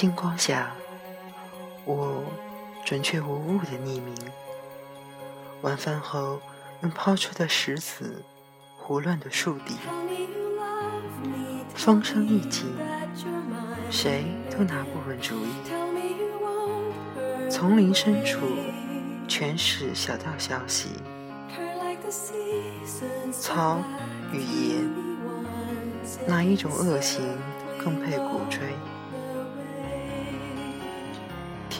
星光下，我准确无误的匿名。晚饭后，用抛出的石子，胡乱的树底。风声一紧，谁都拿不稳主意。丛林深处，全是小道消息。草与盐，哪一种恶行更配鼓吹？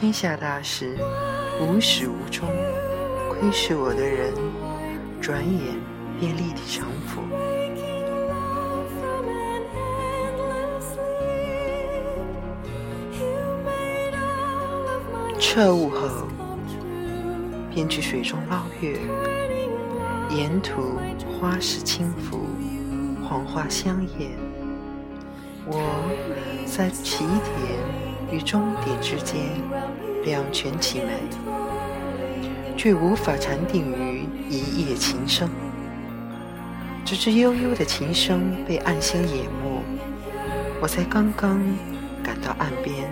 天下大事，无始无终。窥视我的人，转眼便立地成佛。彻悟后，便去水中捞月。沿途花石轻浮，黄花香艳。我在起点与终点之间，两全其美。却无法禅定于一夜琴声，直至悠悠的琴声被暗星掩没，我才刚刚赶到岸边。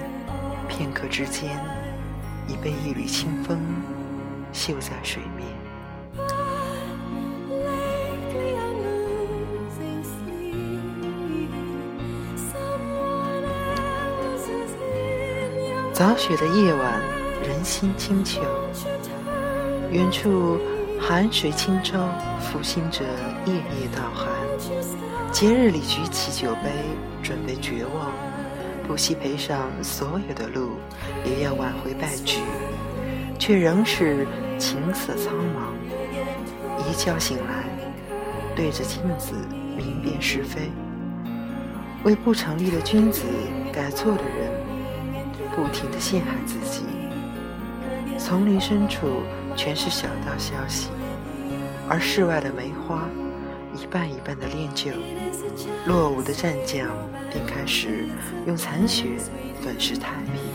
片刻之间，已被一缕清风嗅在水面。早雪的夜晚，人心清秋。远处寒水轻舟，负心者夜夜道寒。节日里举起酒杯，准备绝望，不惜赔上所有的路，也要挽回败局，却仍是情色苍茫。一觉醒来，对着镜子明辨是非，为不成立的君子改错的人，不停地陷害自己。丛林深处。全是小道消息，而室外的梅花一瓣一瓣的练就，落伍的战将便开始用残雪粉饰太平。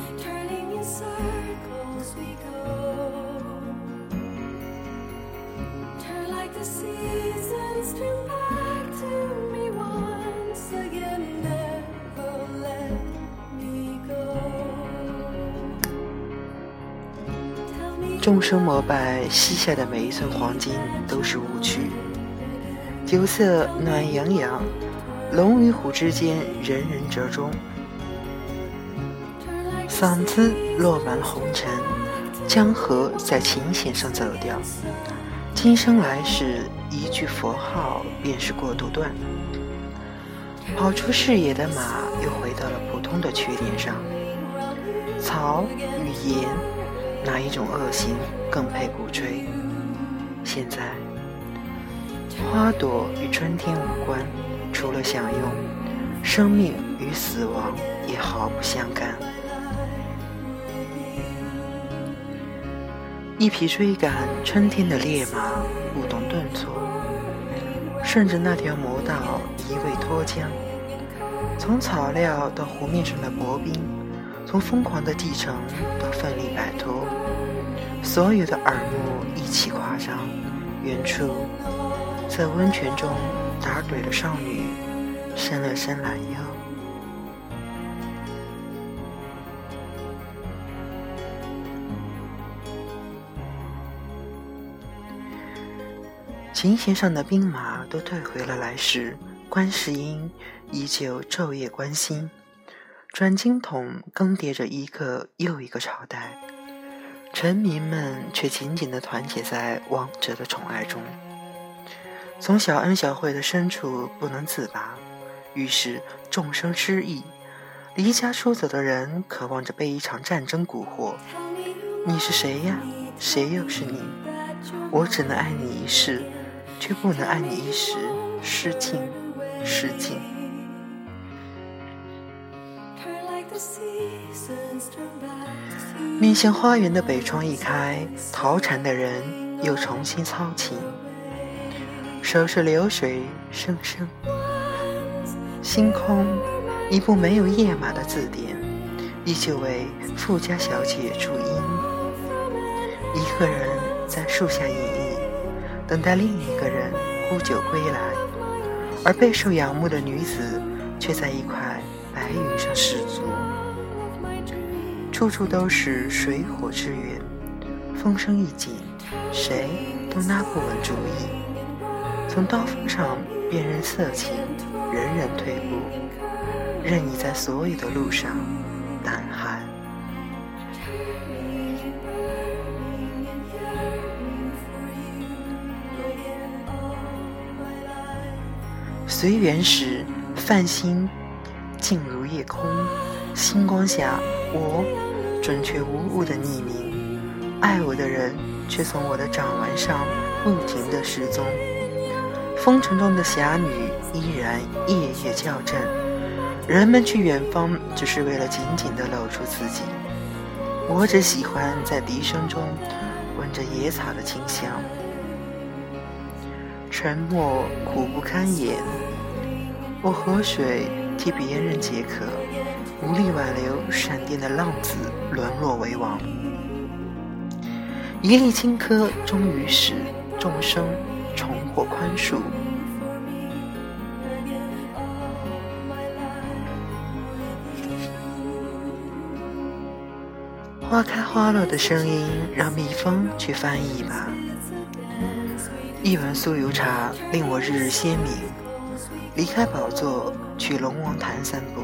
众生膜拜膝下的每一寸黄金都是误区。酒色暖洋洋，龙与虎之间人人折中。嗓子落满了红尘，江河在琴弦上走调。今生来世，一句佛号便是过渡段。跑出视野的马又回到了普通的缺点上。草与盐。哪一种恶行更配鼓吹？现在，花朵与春天无关，除了享用，生命与死亡也毫不相干。一匹追赶春天的烈马，不懂顿挫，顺着那条魔道一味脱缰，从草料到湖面上的薄冰。从疯狂的继承到奋力摆脱，所有的耳目一起夸张。远处，在温泉中打盹的少女伸了伸懒腰。琴弦上的兵马都退回了来时，观世音依旧昼夜关心。转经筒更迭着一个又一个朝代，臣民们却紧紧地团结在王者的宠爱中，从小恩小惠的深处不能自拔。于是众生失意，离家出走的人渴望着被一场战争蛊惑。你是谁呀？谁又是你？我只能爱你一世，却不能爱你一时。失敬，失敬。面向花园的北窗一开，逃禅的人又重新操琴，手是流水声声。星空，一部没有页码的字典，依旧为富家小姐注音。一个人在树下隐逸，等待另一个人呼酒归来，而备受仰慕的女子却在一块白云上失。处处都是水火之源，风声一紧，谁都拿不稳主意。从刀锋上辨认色情，人人退步，任你在所有的路上胆寒。随缘时，泛心静如夜空，星光下，我准确无误的匿名，爱我的人却从我的掌纹上不停的失踪。风尘中的侠女依然夜夜叫阵，人们去远方只是为了紧紧的搂住自己，我只喜欢在笛声中闻着野草的清香。沉默苦不堪言。我河水替别人解渴，无力挽留闪电的浪子沦落为王。一粒青稞终于使众生重获宽恕。花开花落的声音，让蜜蜂去翻译吧。一碗酥油茶令我日日鲜明。离开宝座，去龙王潭散步，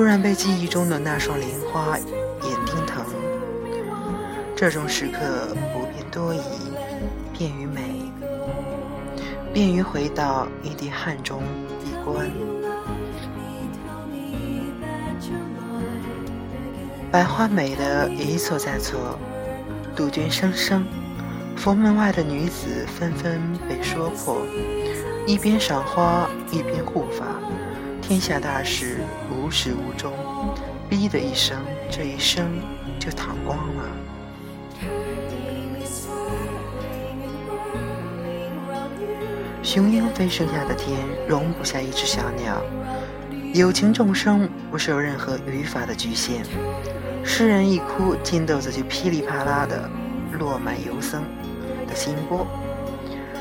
突然被记忆中的那双莲花眼盯疼。这种时刻不便多疑，便于美，便于回到一滴汗中闭关。百花美的一错再错，杜鹃声声，佛门外的女子纷纷被说破。一边赏花，一边护法，天下大事无始无终，哔的一声，这一生就躺光了。雄鹰飞剩下的天，容不下一只小鸟。有情众生不受任何语法的局限，诗人一哭，金豆子就噼里啪啦的落满游僧的心波。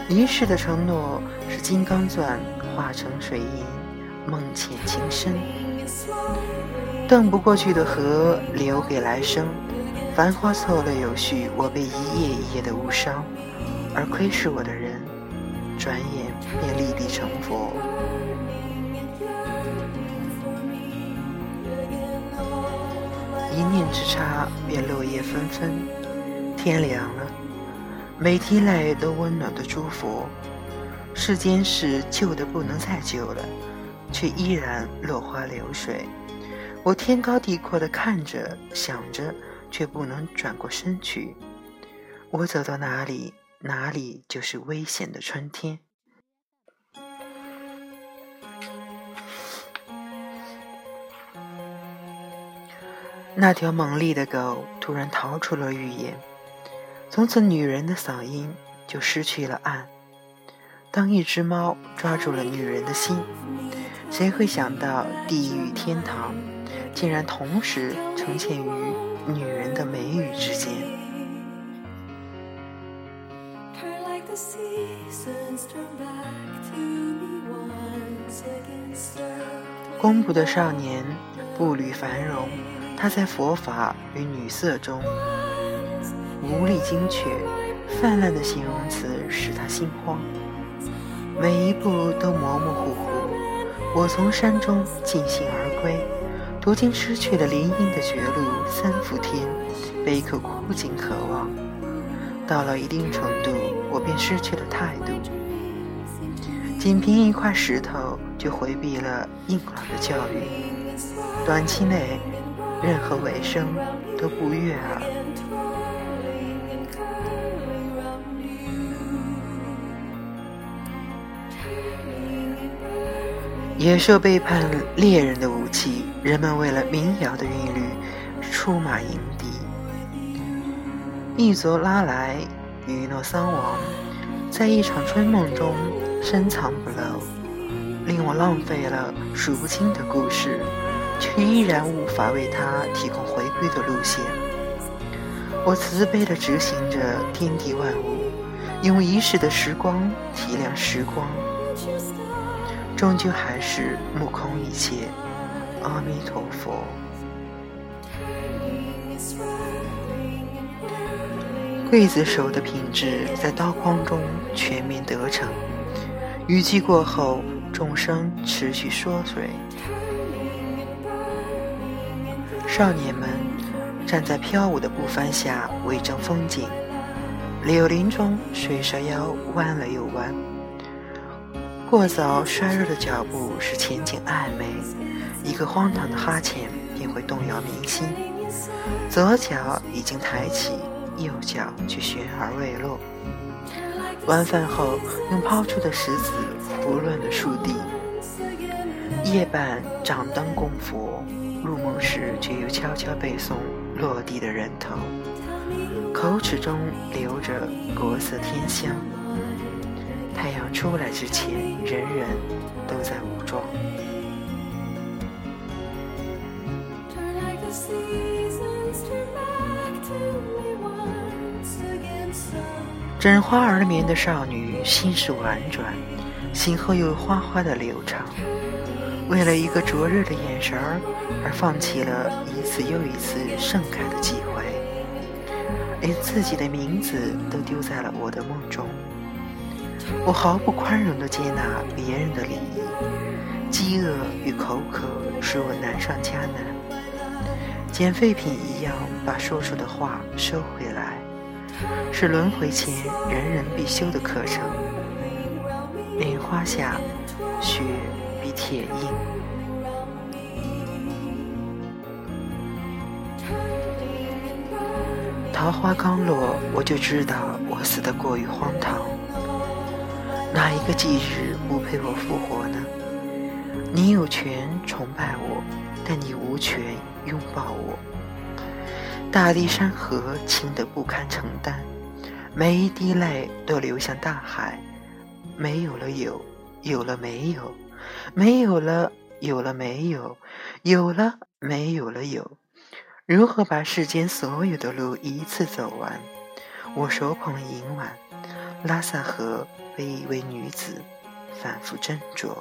一世的承诺是金刚钻化成水银，梦浅情深。渡不过去的河，留给来生。繁花错落有序，我被一夜一夜的误伤，而窥视我的人，转眼便立地成佛。一念之差，便落叶纷纷。天凉了。每滴泪都温暖的祝福，世间事旧的不能再旧了，却依然落花流水。我天高地阔的看着想着，却不能转过身去。我走到哪里，哪里就是危险的春天。那条猛烈的狗突然逃出了预言。从此，女人的嗓音就失去了岸。当一只猫抓住了女人的心，谁会想到地狱天堂竟然同时呈现于女人的眉宇之间？公布的少年步履繁荣，他在佛法与女色中。无力精确，泛滥的形容词使他心慌，每一步都模模糊糊。我从山中尽兴而归，途经失去了林荫的绝路三伏天，悲口枯井渴望。到了一定程度，我便失去了态度，仅凭一块石头就回避了硬朗的教育，短期内任何尾声都不悦耳。野兽背叛猎人的武器，人们为了民谣的韵律出马迎敌。一族拉来，雨诺桑王，在一场春梦中深藏不露，令我浪费了数不清的故事，却依然无法为他提供回归的路线。我慈悲地执行着天地万物，用一世的时光体谅时光。终究还是目空一切，阿弥陀佛。刽子手的品质在刀光中全面得逞。雨季过后，众生持续缩水。少年们站在飘舞的步帆下，为证风景。柳林中，水蛇腰弯了又弯。过早衰弱的脚步使前景暧昧，一个荒唐的哈欠便会动摇民心。左脚已经抬起。右脚却悬而未落。晚饭后，用抛出的石子胡乱的树地。夜半掌灯供佛，入梦时却又悄悄背诵落地的人头，口齿中流着国色天香。太阳出来之前，人人都在武装。枕花而眠的少女，心事婉转，醒后又哗哗的流畅。为了一个灼热的眼神儿，而放弃了一次又一次盛开的机会，连自己的名字都丢在了我的梦中。我毫不宽容地接纳别人的礼仪，饥饿与口渴使我难上加难，捡废品一样把说出的话收回来。是轮回前人人必修的课程。莲花下，雪比铁硬。桃花刚落，我就知道我死得过于荒唐。哪一个祭日不配我复活呢？你有权崇拜我，但你无权拥抱我。大地山河轻得不堪承担，每一滴泪都流向大海。没有了有，有了没有，没有了有了没有，有了没有了有。如何把世间所有的路一次走完？我手捧银碗，拉萨河被一位女子反复斟酌。